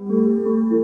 Música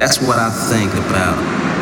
That's what I think about.